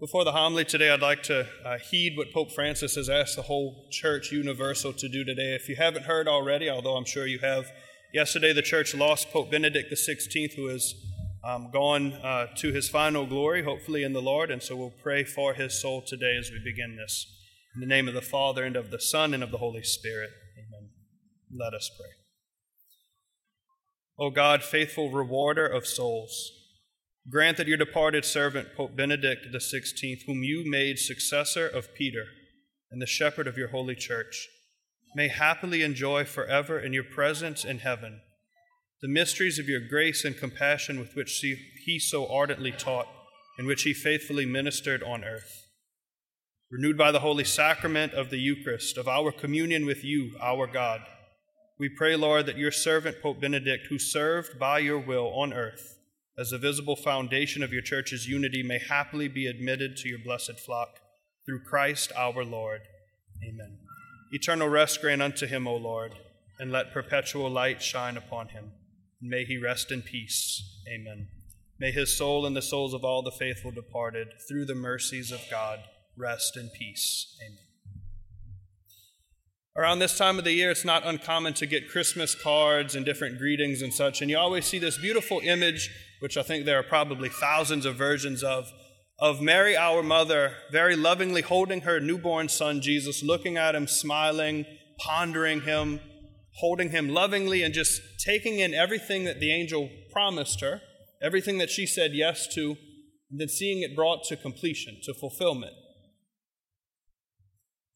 Before the homily today, I'd like to uh, heed what Pope Francis has asked the whole church universal to do today. If you haven't heard already, although I'm sure you have, yesterday the church lost Pope Benedict XVI, who has um, gone uh, to his final glory, hopefully in the Lord, and so we'll pray for his soul today as we begin this. In the name of the Father, and of the Son, and of the Holy Spirit. Amen. Let us pray. O God, faithful rewarder of souls, Grant that your departed servant, Pope Benedict XVI, whom you made successor of Peter and the shepherd of your holy church, may happily enjoy forever in your presence in heaven the mysteries of your grace and compassion with which he so ardently taught and which he faithfully ministered on earth. Renewed by the holy sacrament of the Eucharist, of our communion with you, our God, we pray, Lord, that your servant, Pope Benedict, who served by your will on earth, as the visible foundation of your church's unity may happily be admitted to your blessed flock through Christ our Lord. Amen. Eternal rest grant unto him, O Lord, and let perpetual light shine upon him. And may he rest in peace. Amen. May his soul and the souls of all the faithful departed, through the mercies of God, rest in peace. Amen. Around this time of the year, it's not uncommon to get Christmas cards and different greetings and such, and you always see this beautiful image, which I think there are probably thousands of versions of, of Mary, our mother, very lovingly holding her newborn son Jesus, looking at him, smiling, pondering him, holding him lovingly, and just taking in everything that the angel promised her, everything that she said yes to, and then seeing it brought to completion, to fulfillment.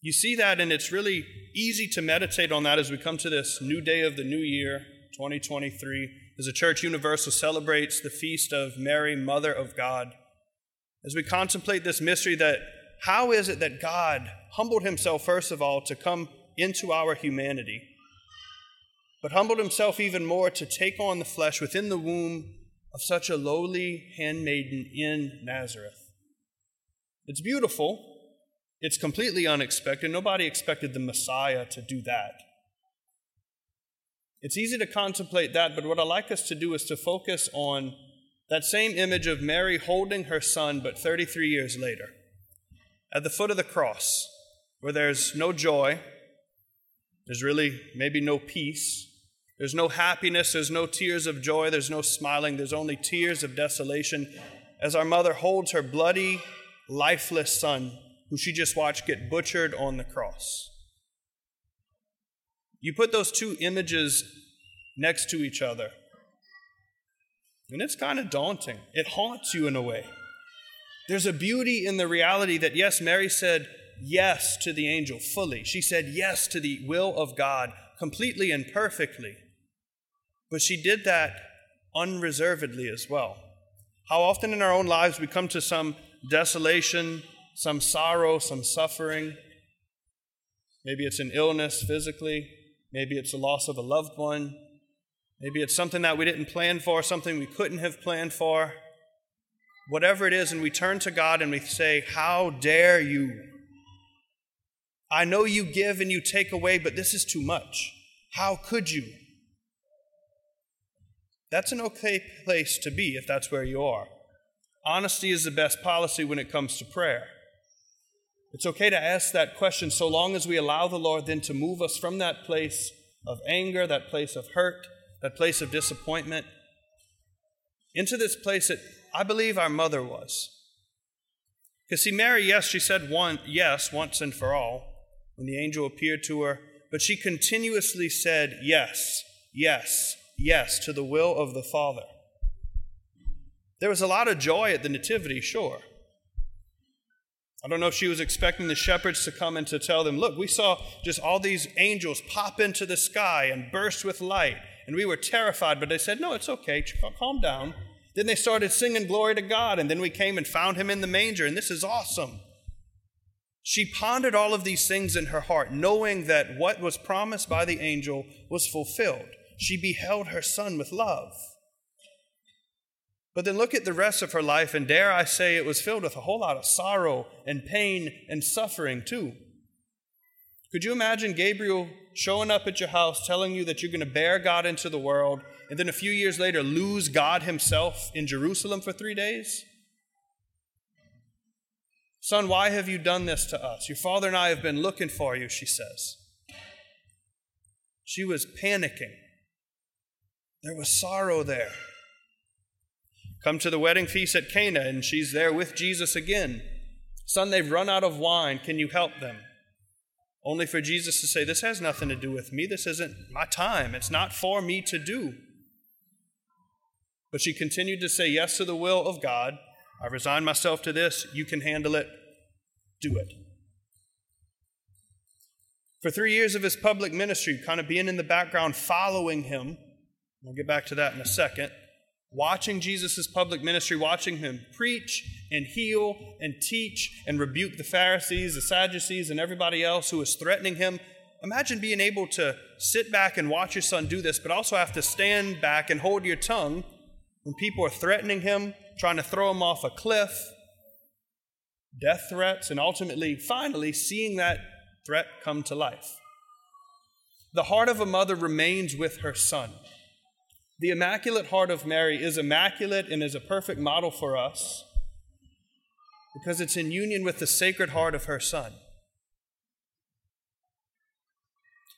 You see that, and it's really easy to meditate on that as we come to this new day of the new year, 2023, as the Church Universal celebrates the feast of Mary, Mother of God. As we contemplate this mystery, that how is it that God humbled himself, first of all, to come into our humanity, but humbled himself even more to take on the flesh within the womb of such a lowly handmaiden in Nazareth? It's beautiful it's completely unexpected. Nobody expected the Messiah to do that. It's easy to contemplate that, but what I like us to do is to focus on that same image of Mary holding her son, but 33 years later, at the foot of the cross, where there's no joy, there's really maybe no peace, there's no happiness, there's no tears of joy, there's no smiling, there's only tears of desolation as our mother holds her bloody, lifeless son who she just watched get butchered on the cross. You put those two images next to each other, and it's kind of daunting. It haunts you in a way. There's a beauty in the reality that, yes, Mary said yes to the angel fully. She said yes to the will of God completely and perfectly. But she did that unreservedly as well. How often in our own lives we come to some desolation, some sorrow, some suffering. Maybe it's an illness physically. Maybe it's the loss of a loved one. Maybe it's something that we didn't plan for, something we couldn't have planned for. Whatever it is, and we turn to God and we say, How dare you? I know you give and you take away, but this is too much. How could you? That's an okay place to be if that's where you are. Honesty is the best policy when it comes to prayer. It's okay to ask that question so long as we allow the Lord then to move us from that place of anger, that place of hurt, that place of disappointment, into this place that I believe our mother was. Because, see, Mary, yes, she said one, yes once and for all when the angel appeared to her, but she continuously said yes, yes, yes to the will of the Father. There was a lot of joy at the Nativity, sure. I don't know if she was expecting the shepherds to come and to tell them, Look, we saw just all these angels pop into the sky and burst with light, and we were terrified, but they said, No, it's okay, calm down. Then they started singing glory to God, and then we came and found him in the manger, and this is awesome. She pondered all of these things in her heart, knowing that what was promised by the angel was fulfilled. She beheld her son with love. But then look at the rest of her life, and dare I say it was filled with a whole lot of sorrow and pain and suffering, too. Could you imagine Gabriel showing up at your house telling you that you're going to bear God into the world, and then a few years later lose God Himself in Jerusalem for three days? Son, why have you done this to us? Your father and I have been looking for you, she says. She was panicking. There was sorrow there. Come to the wedding feast at Cana, and she's there with Jesus again. Son, they've run out of wine. Can you help them? Only for Jesus to say, This has nothing to do with me. This isn't my time. It's not for me to do. But she continued to say yes to the will of God. I resign myself to this. You can handle it. Do it. For three years of his public ministry, kind of being in the background, following him, I'll get back to that in a second. Watching Jesus' public ministry, watching him preach and heal and teach and rebuke the Pharisees, the Sadducees, and everybody else who was threatening him. Imagine being able to sit back and watch your son do this, but also have to stand back and hold your tongue when people are threatening him, trying to throw him off a cliff, death threats, and ultimately, finally, seeing that threat come to life. The heart of a mother remains with her son. The Immaculate Heart of Mary is immaculate and is a perfect model for us because it's in union with the Sacred Heart of her Son.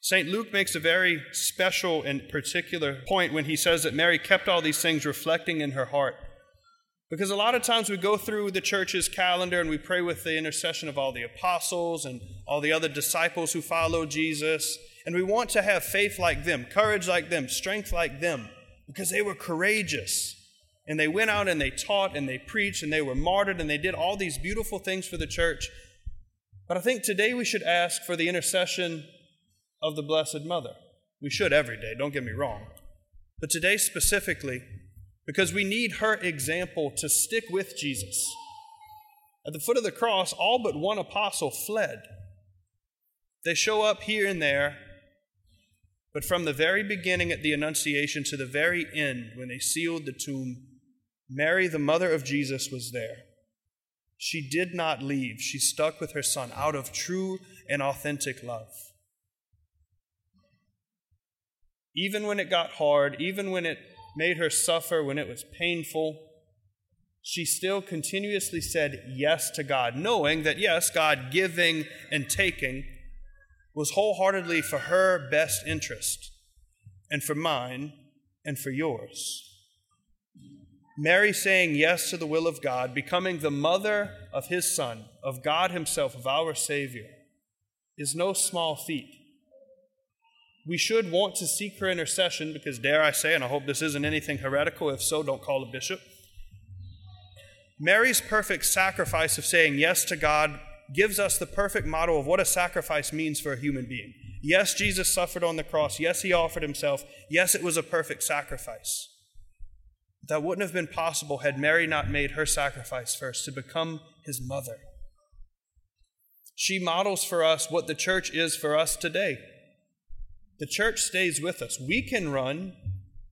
St. Luke makes a very special and particular point when he says that Mary kept all these things reflecting in her heart. Because a lot of times we go through the church's calendar and we pray with the intercession of all the apostles and all the other disciples who followed Jesus, and we want to have faith like them, courage like them, strength like them because they were courageous. And they went out and they taught and they preached and they were martyred and they did all these beautiful things for the church. But I think today we should ask for the intercession of the Blessed Mother. We should every day, don't get me wrong. But today specifically, because we need her example to stick with Jesus. At the foot of the cross, all but one apostle fled. They show up here and there, but from the very beginning at the Annunciation to the very end, when they sealed the tomb, Mary, the mother of Jesus, was there. She did not leave. She stuck with her son out of true and authentic love. Even when it got hard, even when it made her suffer, when it was painful, she still continuously said yes to God, knowing that, yes, God giving and taking was wholeheartedly for her best interest, and for mine, and for yours. Mary saying yes to the will of God, becoming the mother of his Son, of God Himself, of our Savior, is no small feat. We should want to seek her intercession because, dare I say, and I hope this isn't anything heretical, if so, don't call a bishop. Mary's perfect sacrifice of saying yes to God gives us the perfect model of what a sacrifice means for a human being. Yes, Jesus suffered on the cross. Yes, he offered himself. Yes, it was a perfect sacrifice. That wouldn't have been possible had Mary not made her sacrifice first to become his mother. She models for us what the church is for us today. The church stays with us. We can run,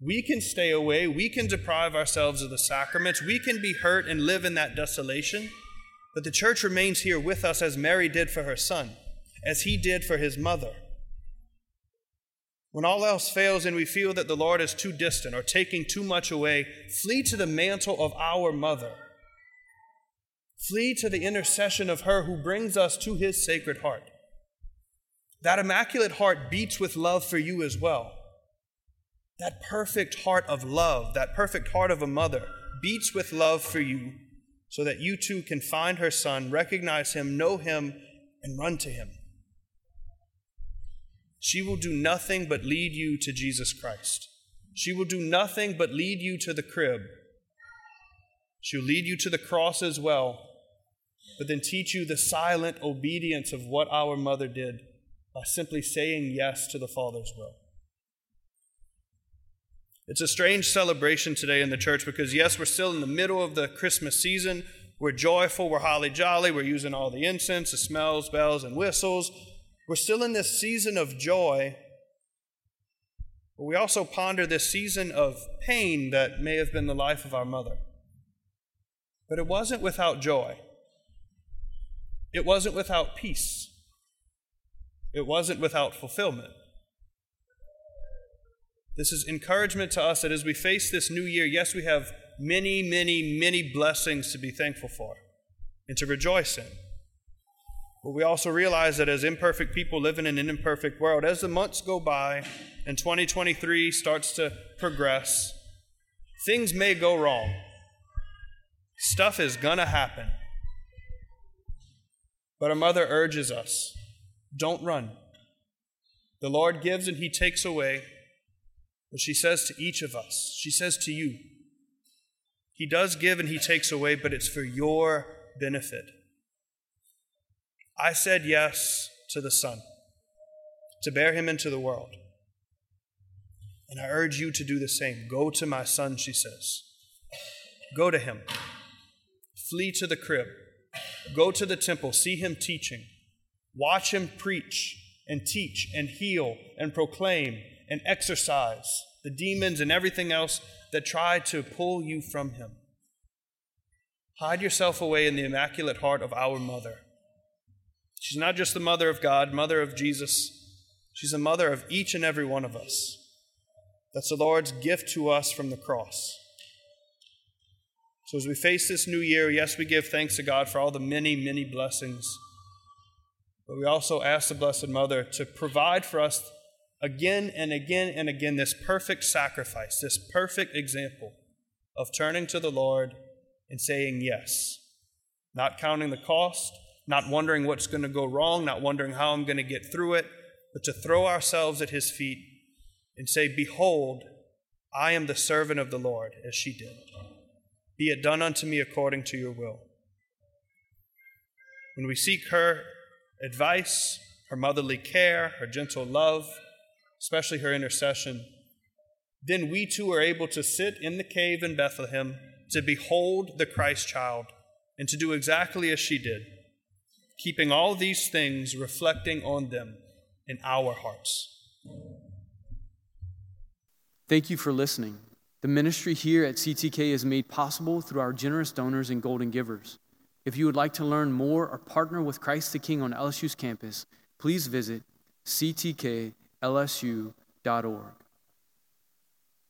we can stay away, we can deprive ourselves of the sacraments, we can be hurt and live in that desolation. But the church remains here with us as Mary did for her son, as he did for his mother. When all else fails and we feel that the Lord is too distant or taking too much away, flee to the mantle of our mother. Flee to the intercession of her who brings us to his sacred heart. That immaculate heart beats with love for you as well. That perfect heart of love, that perfect heart of a mother, beats with love for you so that you too can find her son, recognize him, know him, and run to him. She will do nothing but lead you to Jesus Christ. She will do nothing but lead you to the crib. She'll lead you to the cross as well, but then teach you the silent obedience of what our mother did by simply saying yes to the Father's will. It's a strange celebration today in the church because, yes, we're still in the middle of the Christmas season. We're joyful, we're holly jolly, we're using all the incense, the smells, bells, and whistles. We're still in this season of joy. But we also ponder this season of pain that may have been the life of our mother. But it wasn't without joy, it wasn't without peace, it wasn't without fulfillment. This is encouragement to us that as we face this new year, yes, we have many, many, many blessings to be thankful for. and to rejoice in. But we also realize that as imperfect people living in an imperfect world, as the months go by and 2023 starts to progress, things may go wrong. Stuff is going to happen. But our mother urges us don't run. The Lord gives and He takes away. But she says to each of us, she says to you, He does give and He takes away, but it's for your benefit. I said yes to the Son, to bear him into the world. And I urge you to do the same. Go to my Son, she says. Go to him. Flee to the crib. Go to the temple. See him teaching. Watch him preach and teach and heal and proclaim and exorcise the demons and everything else that try to pull you from him. Hide yourself away in the immaculate heart of our mother. She's not just the mother of God, mother of Jesus. She's the mother of each and every one of us. That's the Lord's gift to us from the cross. So, as we face this new year, yes, we give thanks to God for all the many, many blessings. But we also ask the Blessed Mother to provide for us again and again and again this perfect sacrifice, this perfect example of turning to the Lord and saying yes, not counting the cost, not wondering what's going to go wrong, not wondering how I'm going to get through it, but to throw ourselves at His feet and say, Behold, I am the servant of the Lord, as she did. Be it done unto me according to your will. When we seek her advice, her motherly care, her gentle love, especially her intercession, then we too are able to sit in the cave in Bethlehem to behold the Christ child and to do exactly as she did keeping all these things, reflecting on them in our hearts. Thank you for listening. The ministry here at CTK is made possible through our generous donors and golden givers. If you would like to learn more or partner with Christ the King on LSU's campus, please visit ctklsu.org.